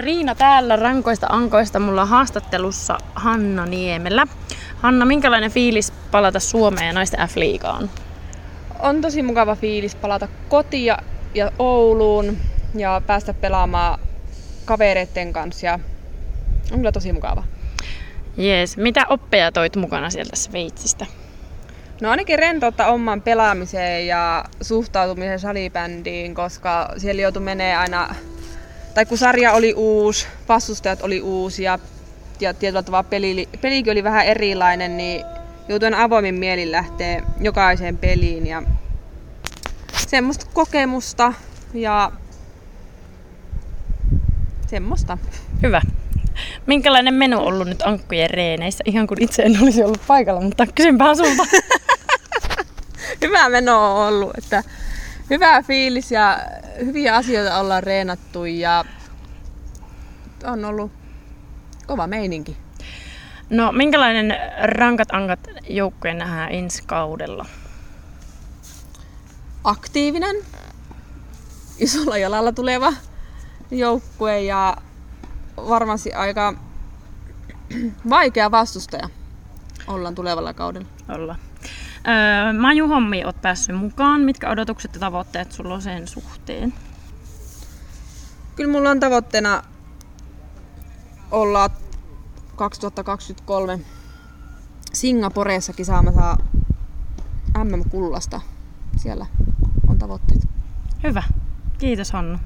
Hanna täällä rankoista ankoista. Mulla on haastattelussa Hanna Niemelä. Hanna, minkälainen fiilis palata Suomeen ja naisten F-liigaan? On tosi mukava fiilis palata kotiin ja, ja Ouluun ja päästä pelaamaan kavereiden kanssa. Ja on kyllä tosi mukava. Jees. Mitä oppeja toit mukana sieltä Sveitsistä? No ainakin rentoutta oman pelaamiseen ja suhtautumisen salibändiin, koska siellä joutui menee aina, tai kun sarja oli uusi, vastustajat oli uusia ja tietyllä tavalla peli, pelikin oli vähän erilainen, niin joutuin avoimin mielin lähteä jokaiseen peliin ja semmoista kokemusta ja semmoista. Hyvä. Minkälainen menu on ollut nyt ankkujen reeneissä? Ihan kuin itse en olisi ollut paikalla, mutta kysynpä sulta. hyvä meno on ollut, että hyvä fiilis ja hyviä asioita ollaan reenattu ja on ollut kova meininki. No, minkälainen rankat ankat joukkueen nähdään ensi kaudella? Aktiivinen, isolla jalalla tuleva joukkue ja varmasti aika vaikea vastustaja ollaan tulevalla kaudella. Olla. Öö, Maju Hommi oot päässyt mukaan. Mitkä odotukset ja tavoitteet sulla on sen suhteen? Kyllä mulla on tavoitteena olla 2023 Singaporeessa kisaamassa MM-kullasta. Siellä on tavoitteet. Hyvä. Kiitos Hanna.